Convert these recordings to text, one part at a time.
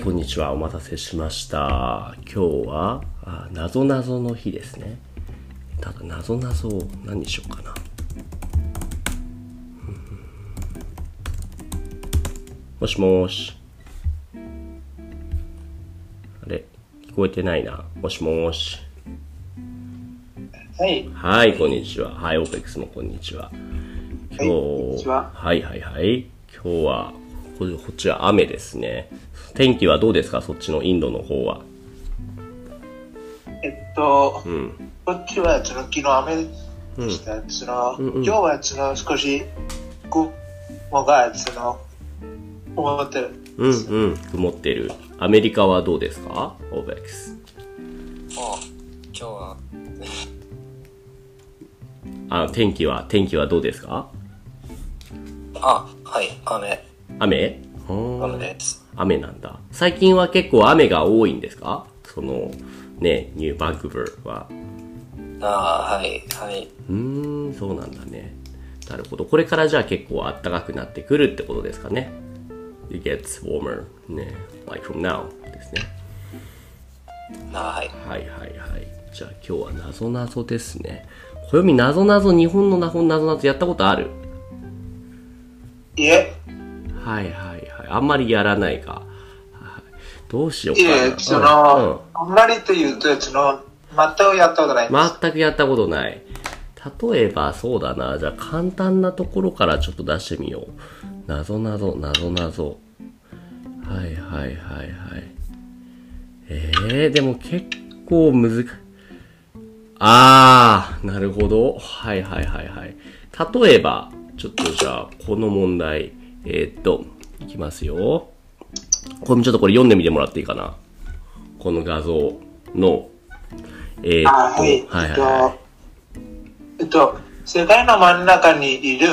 はい、こんにちは。お待たせしました。今日は、あなぞなぞの日ですね。ただ、なぞなぞを何にしようかな。もしもし。あれ聞こえてないな。もしもし。はい。はい、こんにちは。はい、オーペックスもこんにちは。今日、ははいはいはい。今日は、ここっちは雨ですね。天気はどうですか？そっちのインドの方は。えっと、うん。こっちはその昨日雨でした。その、うんうん今日はその少し雲がその思ってる。うんうん。曇ってる。アメリカはどうですか？オーペックス。もう今日はあ、天気は、天気はどうですか？あはい雨雨？雨です雨なんだ。最近は結構雨が多いんですか？その、ね、ニューバンクーバーは。あはいはいうーん、そうなんだね。なるほど。これからじゃあ結構暖かくなってくるってことですかね？It gets warmer, ね。like from now ですね。あはいはいはいはい。じゃあ今日はなぞなぞですね。暦なぞなぞ、日本のなぞなぞやったことある？いえ、はいはいはい。あんまりやらないか。はいどうしようかな。いえ、その、あんまりというと、その、全くやったことない。全くやったことない。例えばそうだな。じゃあ簡単なところからちょっと出してみよう。なぞなぞ、なぞなぞ。はいはいはいはい。えー、でも結構むずか、あー、なるほど。はいはいはいはい。例えば、ちょっとじゃあ、この問題、えー、っと、いきますよ。これちょっとこれ読んでみてもらっていいかな。この画像の、えー、っと、あはい。はいはいえっと、世界の真ん中にいる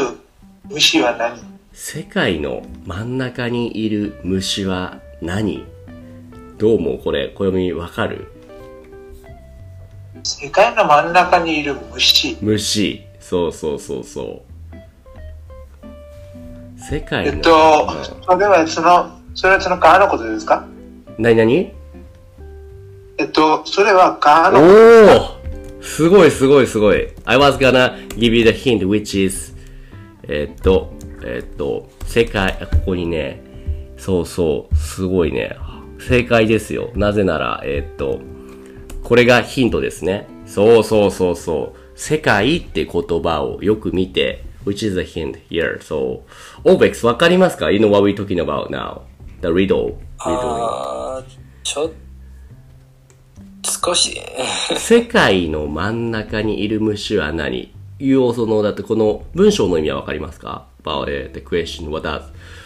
虫は何？世界の真ん中にいる虫は何？どうもこれ、暦わかる？世界の真ん中にいる虫。虫。そうそうそうそう。世界の。えっと、それはその、それはその川のことですか？なになにえっと、それは川のおおすごいすごいすごい。I was gonna give you the hint which is えっと、えっと、世界、あここにね、そうそう、すごいね。正解ですよ。なぜなら、えっと、これがヒントですね。そうそうそうそう。世界って言葉をよく見て、which is a hint here. So, Obex わかりますか ?You know what we're talking about now? The riddle. あーちょ少し世界の真ん中にいる虫は何いうその、だってこの文章の意味はわかりますか ?about the question, what does,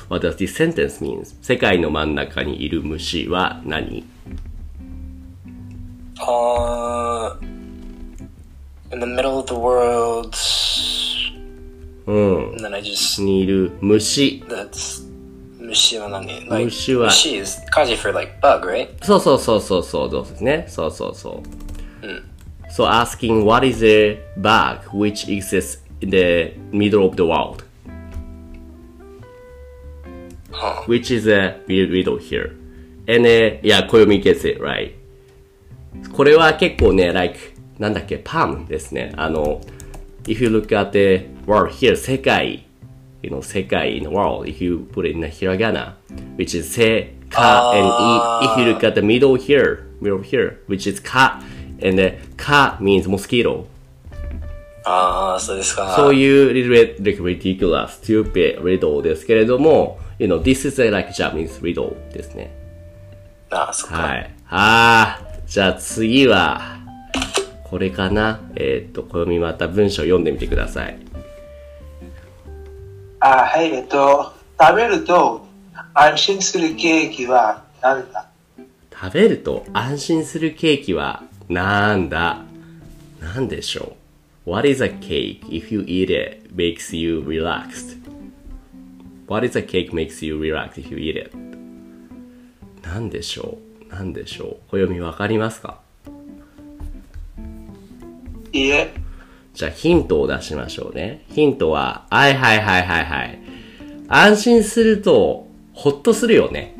what does this sentence means? 世界の真ん中にいる虫は何あー in the middle of the world うん。and then I just にいる虫。that's 虫は何 like 虫は虫 is 漢字 for like bug right そうそうそうそうそう、そうですね。そうそうそう。So asking what is a bug which exists in the middle of the world? Which is a riddle here. And, uh, yeah, 暦 gets it, right? これは結構ね、like, なんだっけ、パンですね。あの、if you look at the world here, 世界、you know, 世界 in the world, if you put it in a hiragana, which is せ、か、and i, if you look at the middle here, middle here, which is か, and the か means mosquito. ああそうですかそういう little bit like ridiculous, stupid riddle ですけれども、you know, this is a like Japanese riddle ですね。あーそっか、はい。ああ、じゃあ次は、 これかな？えーっと、暦また文章読んでみてください。あ、はい、えっと、食べると安心するケーキは何だ？食べると安心するケーキはなんだ？なんでしょう ?What is a cake if you eat it makes you relaxed? What is a cake makes you relax if you eat it? なんでしょう？なんでしょう？暦わかりますか？いいえ、じゃあヒントを出しましょうね。ヒントは、はいはいはいはいはい。安心すると、ほっとするよね。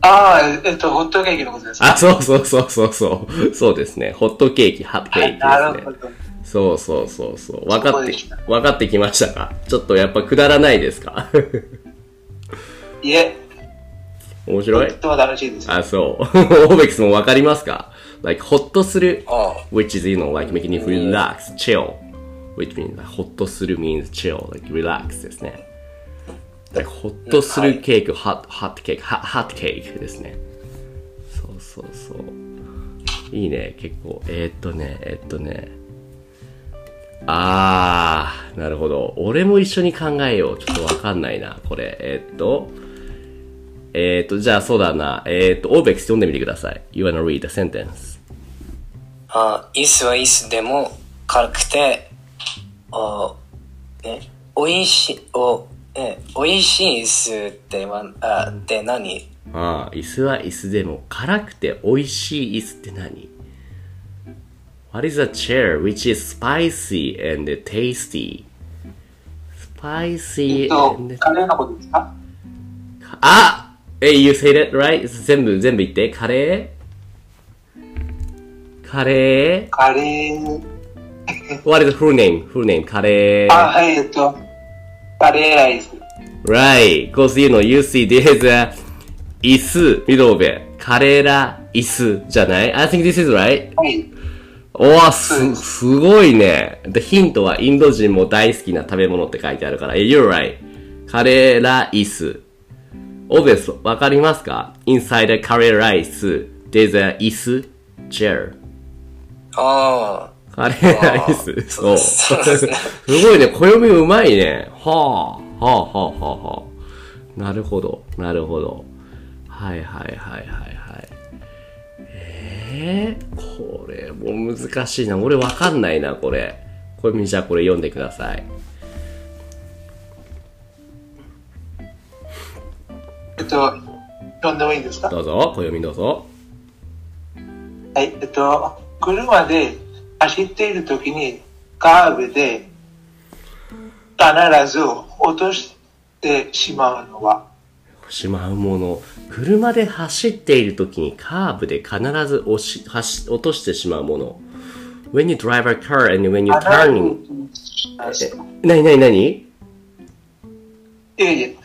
ああ、えっと、ホットケーキのことですかあ、そうそうそうそうそう。そうですね。ホットケーキ、ハットケーキですねなるほ。ど。そうそうそうそう。分かって分かってきましたか？ちょっとやっぱくだらないですか？いえ、面白い？とっても楽しいです。あ、そう。オーベックスも分かりますか？?like, ほっとする。あ which is, you know, like making you relax, chill. Which means, like, ほっとする means chill, like relax ですね。like, ほっとするケーキ、hot, hot cake, hot, hot cake ですね。そうそうそう。いいね、結構。えー、っとね、えーっとね。あー、なるほど。俺も一緒に考えよう。ちょっとわかんないな、これ。えーっと。えーっと、じゃあそうだな。えーっと、オーベックス読んでみてください。You wanna read the sentence. あ、椅子は椅子でも軽くて、お、ね、おいしい、お、え、おいしい椅子っては、あ、って何？ああ、椅子は椅子でも辛くて美味しい椅子って何 ?What is a chair which is spicy and tasty? え Spicy and... カレーのことですか？あえ、you say that right? 全部、全部言って。カレー？カレカレー、ー ?What is the full name? Full name? カレー。あ、はい、えっと、カレーライス。Right. Cause you know, you see there's a 椅子、ミドベ。カレーラ、椅子じゃない ?I think this is right. はい。おわ、す、すごいね。で、ヒントはインド人も大好きな食べ物って書いてあるから。You're right. カレーライス。オベス、わかりますか ?inside a カレーライス。there's a 椅子 chair. あカレーライス？そう。すごいね。暦うまいね。はあ。はあはあはあはあ。なるほど。なるほど。はいはいはいはいはい。えー、これも難しいな。俺わかんないな、これ。これ、じゃあこれ読んでください。えっと、読んでもいいですか？どうぞ。暦どうぞ。はい、えっと、車で走っているときにカーブで必ず落としてしまうのは、しまうもの。車で走っている時にカーブで必ず押し、走落としてしまうもの。When you drive a car and when you 必 turning ずえ、なになになにいえいえ、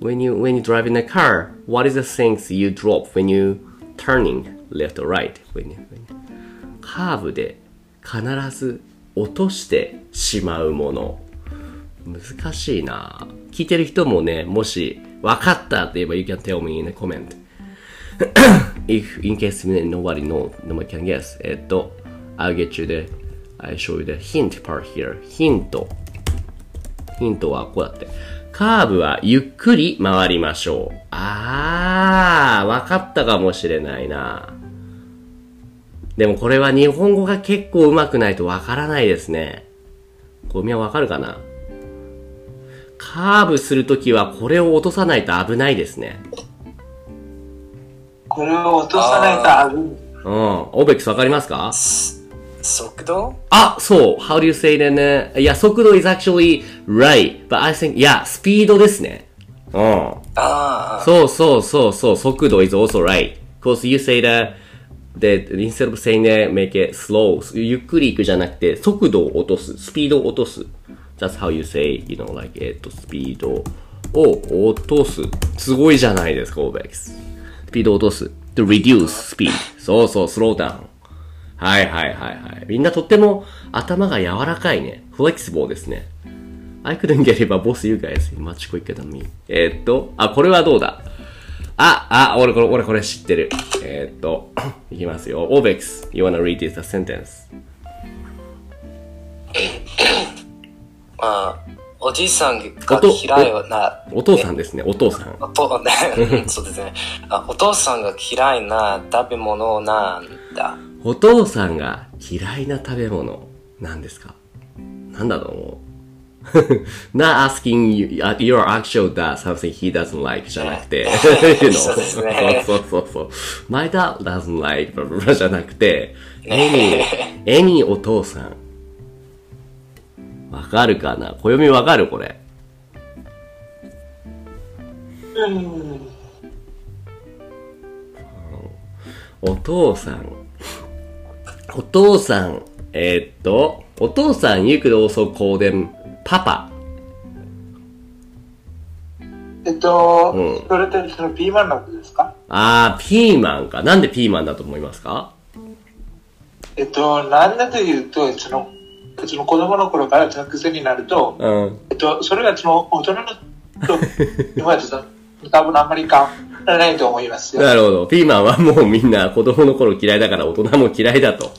When you, when you drive in a car, what is the things you drop when you turning left or right? When you, when you カーブで必ず落としてしまうもの。難しいな聞いてる人もね、もし分かったって言えば you can tell me in a comment. If in case nobody know, nobody can guess. えっと、I'll get you the, I'll show you the hint part here. ヒント。ヒントはこうだって。カーブはゆっくり回りましょう。あー、わかったかもしれないな。でもこれは日本語が結構上手くないとわからないですね。これみんなわかるかな？カーブするときはこれを落とさないと危ないですね。これを落とさないと危ない。うん。オベックスわかりますか？速度？あ、そう。How do you say that? ねいや、速度 is actually right. But I think, いや、スピードですね。うん。あそうそうそうそう、速度 is also right. Cause you say that, that instead of saying that, make it slow. ゆっくり行くじゃなくて、速度を落とす。スピードを落とす。That's how you say, you know, like, えっと、スピードを落とす。すごいじゃないですか、OBEX。スピードを落とす。to reduce speed. そうそう、slow down. はいはいはいはい。みんなとっても頭が柔らかいね。flexible ですね。I couldn't get it, but both you guys much quicker than me. えーっと、あ、これはどうだあ、あ、俺これ、俺これ知ってる。えーっと、いきますよ。Obex, you wanna read this sentence? あ、まあ、おじいさんが嫌いな、お父さんですね、お父さん。おと、ね、そうですねあ。お父さんが嫌いな食べ物なんだ。お父さんが嫌いな食べ物、なんですか？なんだと思う？Not asking you, uh, your actual dad something he doesn't like じゃなくて、you know そうですねそうそうそうそう。My dad doesn't like, blah, blah, blah じゃなくて、any, any お父さん。わかるかな暦わかるこれ。うん。お父さん。お父さん、えーっと、お父さん、you could also call them パパ。えっと、うんそれってそのピーマンのことですか？あー、ピーマンか。なんでピーマンだと思いますか？えっと、なんだというと、その、その子供の頃からその癖になると、うん。えっと、それがその大人のと、今はちょっと、多分あんまり変わらないと思いますよ。なるほど。ピーマンはもうみんな子供の頃嫌いだから大人も嫌いだと。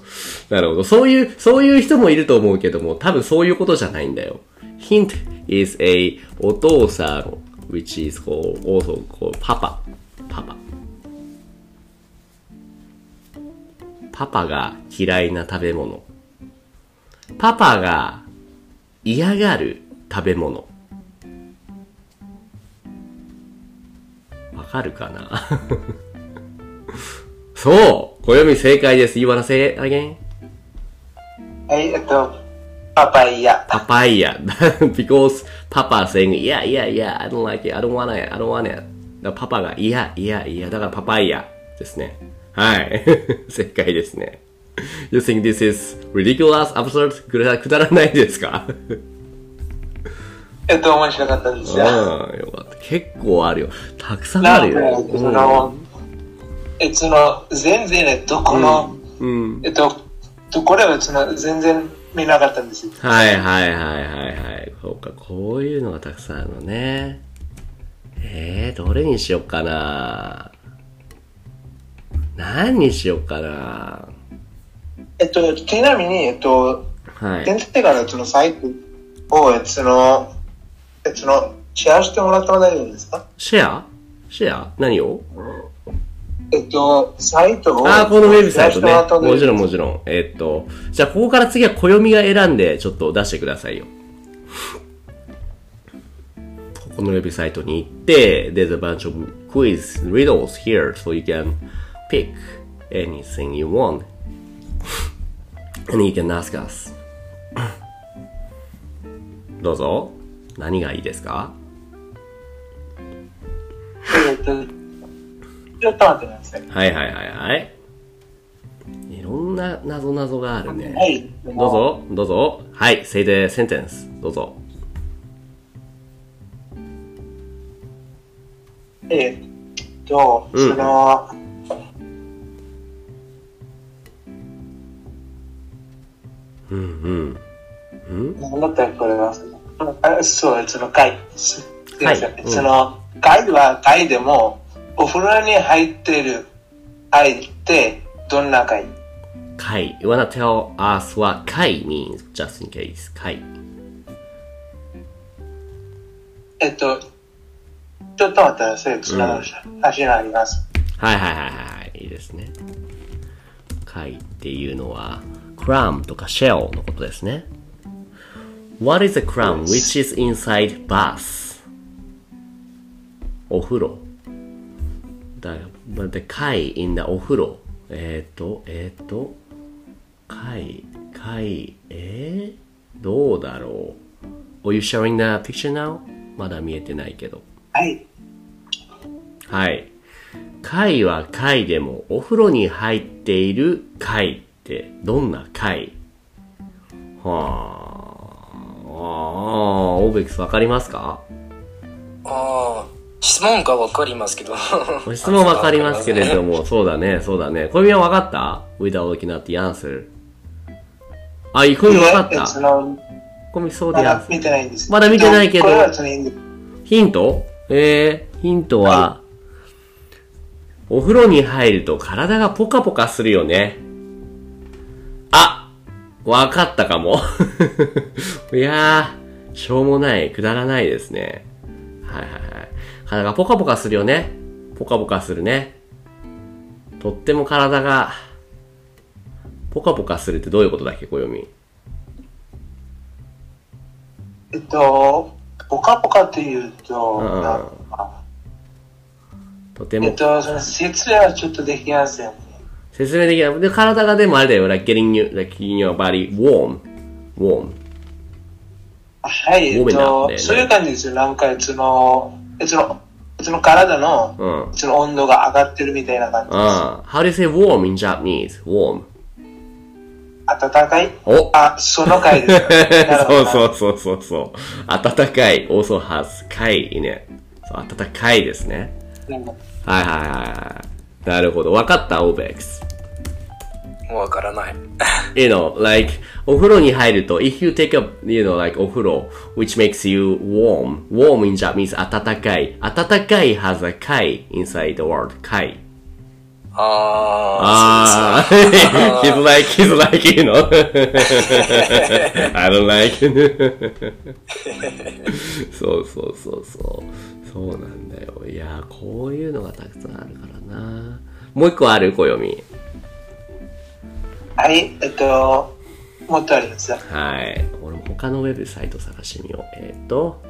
なるほど。そういう、そういう人もいると思うけども、多分そういうことじゃないんだよ。ヒント is a お父さん which is called パパパパパパが嫌いな食べ物。パパが嫌がる食べ物。わかるかな？そう！小読み正解です。言わなせあげん。えっとパパイヤ。パパイヤ。because パパ saying, yeah, yeah, yeah, I don't like it, I don't want it, I don't want it. だパパが、いや、いや、いや、だからパパイヤですね。はい。正解ですね。You think this is ridiculous, absurd? くだくだらないですか？えっと、面白かったですうん、よ。よかった。結構あるよ。たくさんあるよ。なんでその、えその、全然、えっと、この、うん。えっと、とこれはその、全然見なかったんですよ。はいはいはいはいはい。そうか、こういうのがたくさんあるのね。えー、どれにしよっかな何にしよっかなえっと、ちなみに、えっと、はい。からそのサイトを、えその、えその、シェアしてもらっても大丈夫ですか？シェア？シェア？何を？えっと、サイトを、あー、このウェブサイトね。もちろんももちろん。えーっと、じゃあここから次は暦が選んでちょっと出してくださいよ。ここのウェブサイトに行って、there's a bunch of quiz riddles here so you can pick anything you want. And you can ask us. どうぞ。何がいいですか？えっと、ちょっと待ってください。はいはいはいはい。いろんな謎々があるね。はい。どうぞ、どうぞ。はい、say the sentence. どうぞ。えっと、うんその、うんうん。なんだったらこれは、あそう、その貝。すすいその、貝は貝でも、お風呂に入ってる、入って、どんなかい。You wanna tell us what 会 means, just in case. 会。えっと、ちょっと待ってください。ちょっと待ってくだ。ります。はいはいはいはい。いいですね。かいっていうのは、クラムとかシェルのことですね。What is a crumb which is inside bath? お風呂。だ、but the 貝 in the お風呂。えっ、ー、と、えっ、ー、と、貝、貝、えー、どうだろう ?Are you showing the picture now? まだ見えてないけど。はい。はい。貝は貝でもお風呂に入っている貝ってどんな貝？はあ。ああ、オーベックスわかりますか？質問がわかりますけど。質問わかりますけれども、そうだね、そうだね。小宮わかった ?without looking at the answer. あ、小宮わかえった小宮そうでまだ見てないんです。まだ見てないけどヒント？えー、ヒントは、お風呂に入ると体がポカポカするよね。あわかったかも。いやー、しょうもない、くだらないですね。はいはいはい。体がポカポカするよね。ポカポカするね。とっても体が、ポカポカするってどういうことだっけ、小読み。えっと、ポカポカっていうと、うんなんかとてもえっと、その説明はちょっとできませんね。説明できない。で、体がでもあれだよ。like getting you, like getting your body warm. warm. はい、えっとね、そういう感じですよ。なんか、その、えその、その体の、うん。その温度が上がってるみたいな感じです。ああ。How do you say warm in Japanese? Warm. 暖かい？おあ、その回です そどうそうそうそうそう。暖かい。also has かいね。そう、暖かいですね。うんはいはいはいはい。なるほど。わかった、OBEX。わからない。You know, like, お風呂に入ると、if you take a, you know, like, お風呂、which makes you warm. Warm in Japanese, 暖かい。暖かい has a かい inside the word かい。あああ、he's like, he's like, you know. I don't like. そうそうそうそう。そうなんだよ。いやー、こういうのがたくさんあるからな。もう一個ある暦。はい、えっと、もっとあります。はい。俺も他のウェブサイト探してみよう。えっ、と、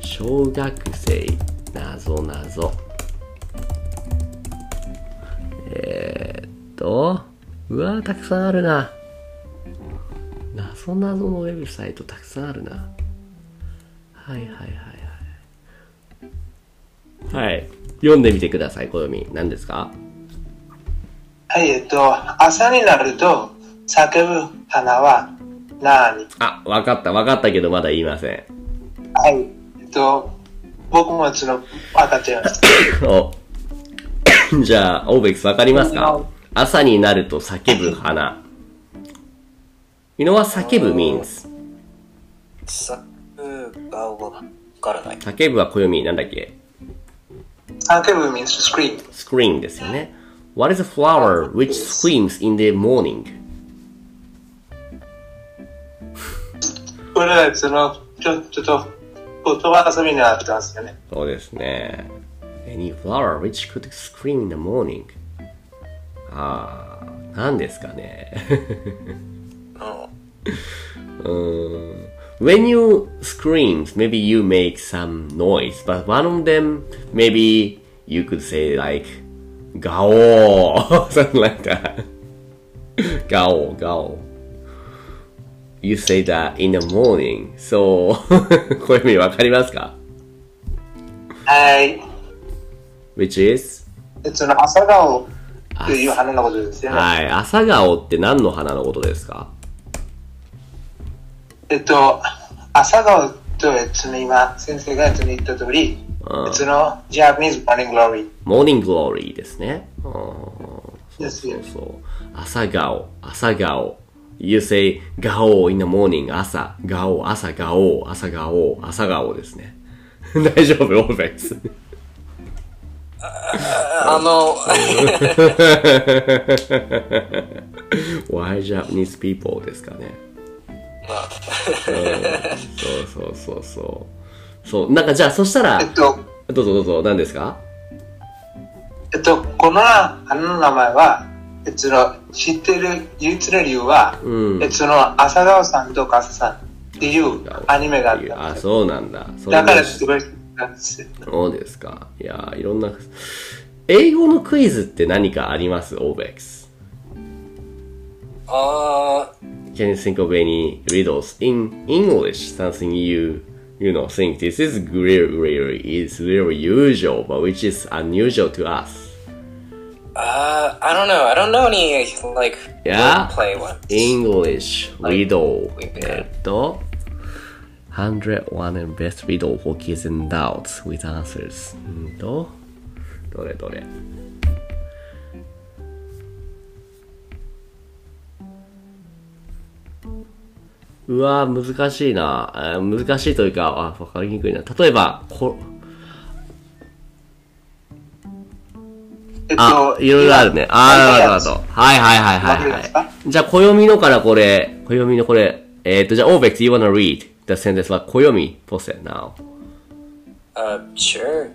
小学生、なぞなぞ。えっ、と、うわーたくさんあるな。なぞなぞのウェブサイトたくさんあるな。はいはいはいはい。はい。読んでみてください、暦。何ですか？はい、えっと、朝になると叫ぶ花は何？あ、わかった、わかったけどまだ言いません。はい、えっと、僕もその、分かっちゃいました。お じゃあ、オーベックスわかりますか？朝になると叫ぶ花。You know what 叫ぶ means? さうがわからない。叫ぶは暦なんだっけ？叫ぶ means scream. scream ですよね。What is a flower which screams in the morning? これはその、ちょちょっと、言葉遊びになってますよね。そうですね。Any flower which could scream in the morning? ああ、何ですかね。うん Um, when you scream, maybe you make some noise, but one of them, maybe you could say like, gao, something like that. gao, gao. You say that in the morning. So, こういう意味わかりますか？はい。?which is? の朝顔という花のことですよね。はい。朝顔って何の花のことですか？えっと、朝顔と、えっと、今、先生がえっと言った通り、の、Japanese Morning Glory morning glory ですね。あーそうですよ。そう。朝顔、朝顔。You say 顔 in the morning 朝、顔、朝顔、朝顔、朝顔ですね。大丈夫？オーベックス。あの、Why Japanese people ですかね。うんそうそうそうそう。そう、なんかじゃあそしたらえっ、と、どうぞどうぞ、何ですか？えっと、この花の名前は、えの、知ってる唯一の理由は、うんえの、朝顔さんとかさんっていうアニメがあったんあ。そうなんだ。だもからすごい。そうですか。いやー、いろんな。英語のクイズって何かありますオーベックス。あ Can you think of any riddles in English? Something you, you know, think this is really, really, is really usual, but which is unusual to us. Uh, I don't know. I don't know any, like, Yeah? play one. English riddle. we- えっと、101 and best riddle for kids and adults with answers. うんと、どれどれ。うわー難しいな。難しいというか、あ、わかりにくいな。例えば、こ、えっあ、いろいろあるね。あー、なるほど。はいはいはいはいはい。じゃあ、暦のからこれ、暦のこれ、えっ、と、じゃあ、オーベックス、you wanna read the sentence は、暦、ポセ now. Uh, sure.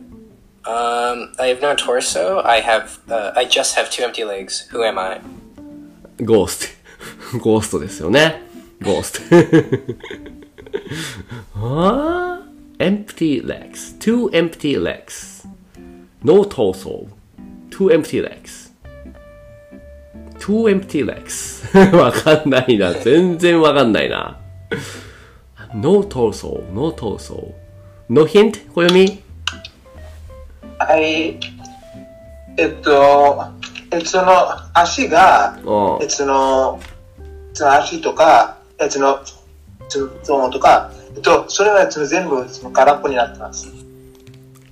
Um, I have no torso. I have, uh, I just have two empty legs. Who am I? ゴースト。ゴーストですよね。ゴースト。あー empty legs. Two empty legs. No torso. Two empty legs. Two empty legs. わかんないな。全然わかんないな。No torso. No torso. No hint? 暦あはい。えっと、えっと、その足が、うんえっと、その、その足とか、えっと、その、そのとか、えっと、それはその全部その空っぽになってます。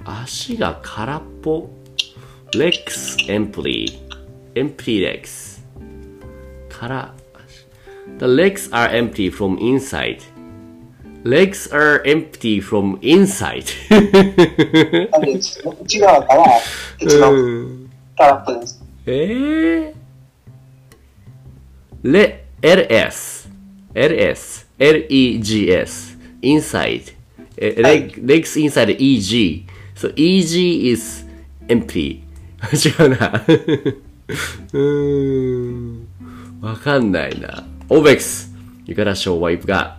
足が空っぽ legs empty empty legs 空 the legs are empty from inside legs are empty from inside なんで、内側から、えっと、空っぽです。えー、レ LS LS LEGS inside えはい leg, legs inside EG so EG is empty 違うなうーんわかんないな OBEX you gotta show what you've got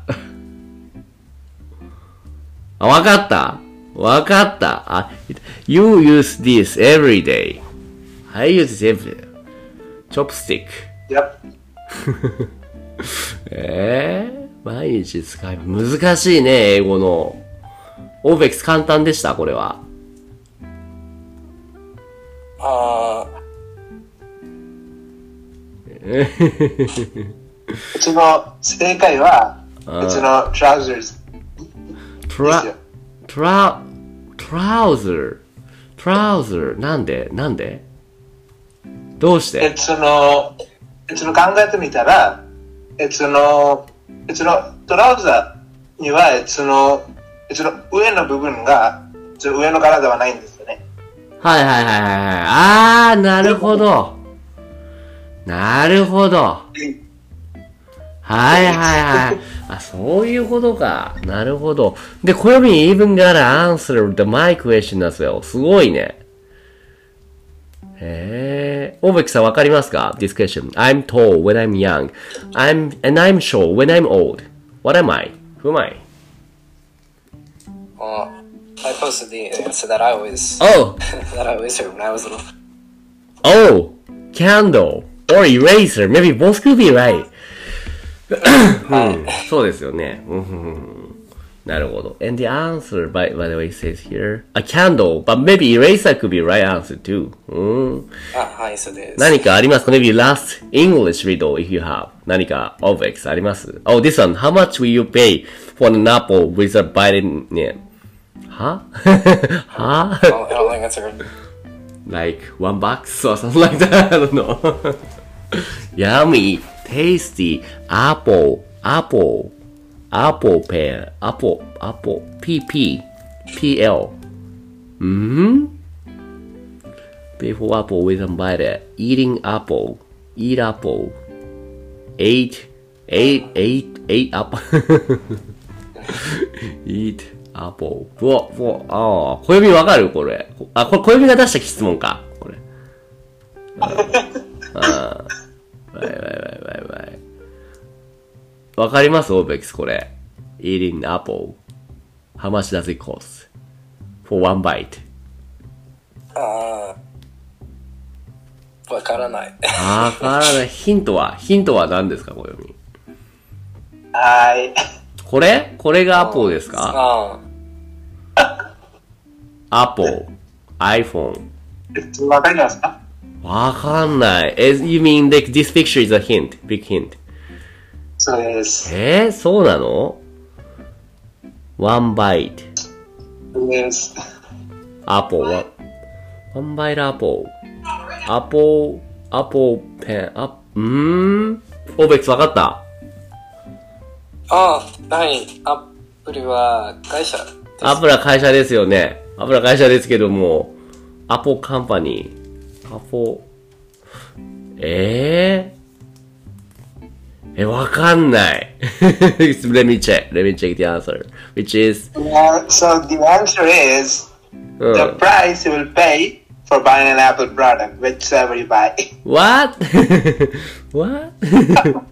あ、わかったわかったあ、you use this every day I use this every day chopstick やっえー、毎日使い、難しいね、英語の。オーベックス簡単でした、これは。あうちの正解は、うちの trousers トですよ。ラ、。トラ、トラウザー、トラウザー、なんで？なんで？どうして？えその、えその考えてみたら、えその、えそのトラウザーには、えその、えその上の部分が、上の体はないんです。はいはいはいはいはい。あー、なるほど。なるほど。はいはいはい。あ、そういうことか。なるほど。で、暦 even gotta answer the my question as well. すごいね。へえ。大関さんわかりますか ?This question. I'm tall when I'm young. I'm, and I'm short when I'm old. What am I? Who am I? uh, I posted the answer that I always Oh! that I always heard when I was little. Oh! Candle! Or eraser! Maybe both could be right. うんそうですよね。うんうんうんなるほど。And the answer, by, by the way, says here, a candle, but maybe eraser could be right answer too. うんあ、はい、そうです。何かありますか Maybe last English riddle if you have. 何か OVX あります ?Oh, this one. How much will you pay for an apple with a bite in it? はは I don't, I don't think that's a good. like one box or something like that. I don't know. Yummy, tasty, apple, apple, apple pear, apple, apple, PP, PL. Hmm? For apple with a bite. Eating apple, eat apple. Eight, eight, eight, eight apple. eat apple. うわ、うわ、ああ、小指わかる？これ。あ、これ小指が出した質問か。これ。ああ。わいわいわいわいわい。わかります？オーベックスこれ。eating apple. How much does it cost? for one bite? ああ。わからない。わからない。ヒントは？ヒントは何ですか？小指。はい。これ？これがアポですか？あアポ iPhone. えっとわかりますかわかんない。え、you mean like this picture is a hint? Big hint. そうです。えー、そうなの ?one bite. そうです。apple. One, one bite apple. apple, apple pen. あ、うーんオーベックスわかったあ。ああ、はい。アップルは会社。アップルは会社ですよね。アップルは会社ですけども、アポカンパニー。アポ、えー、え、わかんない。Let me check. Let me check the answer. Which is, Yeah, so the answer is うん the price you will pay for buying an Apple product, whichever you buy. What? What?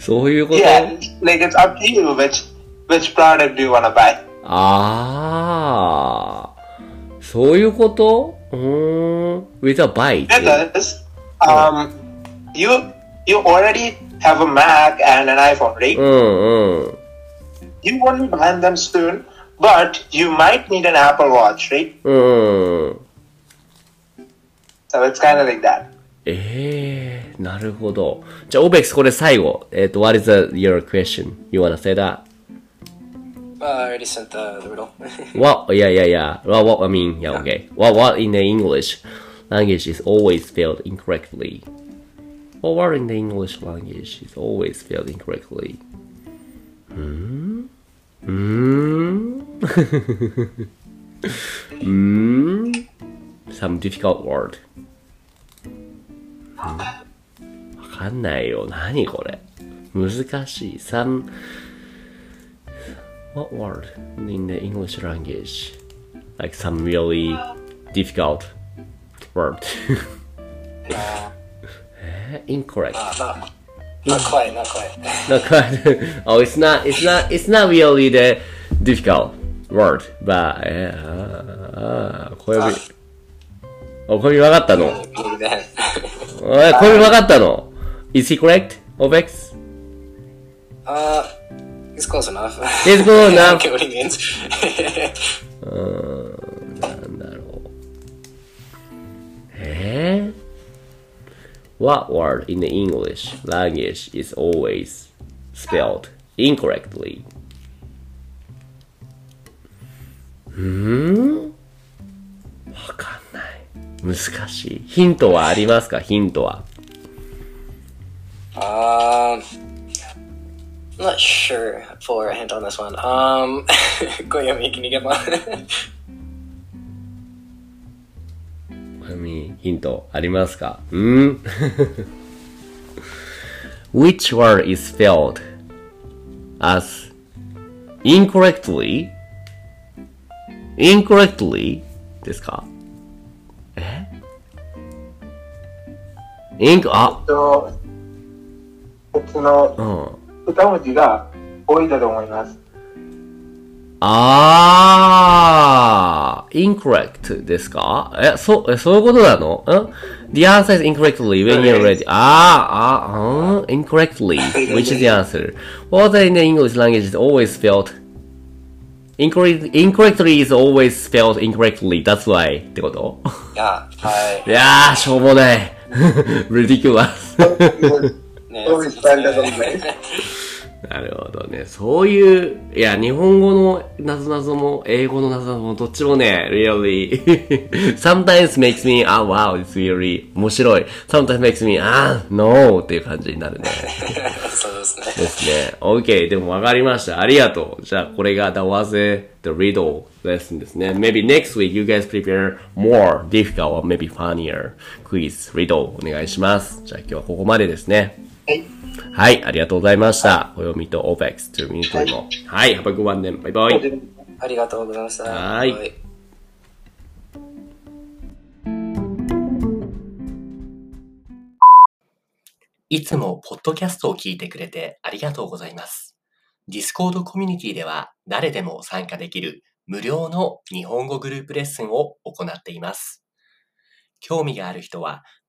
そういうこと Yeah, like it's up to you which which product do you want to buy. ああ、 そういうことうーん。with a bite. Because um, you you already have a Mac and an iPhone, right? うんうん。You won't buying them soon, but you might need an Apple Watch, right? うん。So it's kind of like that. ええー、なるほど。じゃあ、オベックスこれ最後。えっ、と、what is the, your question? You wanna say that? Uh, I already sent the, the riddle. What? Yeah, yeah, yeah. Well, what I mean, yeah, okay. What, what in the English language is always spelled incorrectly? What word in the English language is always spelled incorrectly? Hmm? Hmm? hmm? Some difficult word. わかんないよ。何これ。難しい。Some what word in the English language? Like some really difficult word. Eh, Incorrect. uh, not, not quite, not quite. Not quite. oh, it's not. It's not. It's not really the difficult word. But えーあー小指。お、小指分かったの Maybe then. え、小指分かったの ?Is he correct? Obex? uh, it's close enough. It's good enough. What he means. うーん、なんだろう。えー What word in the English language is always spelled incorrectly? うーんわかんない。難しい。ヒントはありますかヒントは。um, I'm not sure for a hint on this one. Um, Koyomi, can you get one? あみ、ヒントありますかうん ?Which word is spelled as incorrectly? incorrectly? ですかえインク、あ、と、別のうん。 二文字が多いだと思います。あー、incorrect ですかえ、そう、え、そういうことなのん ?The answer is incorrectly when you're ready. あー、あー、うん incorrectly. Which is the answer? What in the English language is always spelled incorrect, incorrectly is always spelled incorrectly. That's why ってこと yeah, I. いやー、しょうもない。ridiculous. Always spelled as always. なるほどね。そういう、いや、日本語のなぞなぞも、英語のなぞなぞも、どっちもね、really, sometimes makes me, あ、wow, it's really 面白い。sometimes makes me, あ、no っていう感じになるね。そうですね。ですね。OK, でもわかりました。ありがとう。じゃあ、これが That was the riddle lesson ですね。Maybe next week you guys prepare more difficult or maybe funnier quiz, riddle お願いします。じゃあ今日はここまでですね。はい。はい、ありがとうございました。お読みと OPEX というミニトリも。はい、Have a good one then. バイバイ。ありがとうございました。はいいつもポッドキャストを聞いてくれてありがとうございます。Discord コミュニティでは誰でも参加できる無料の日本語グループレッスンを行っています。興味がある人は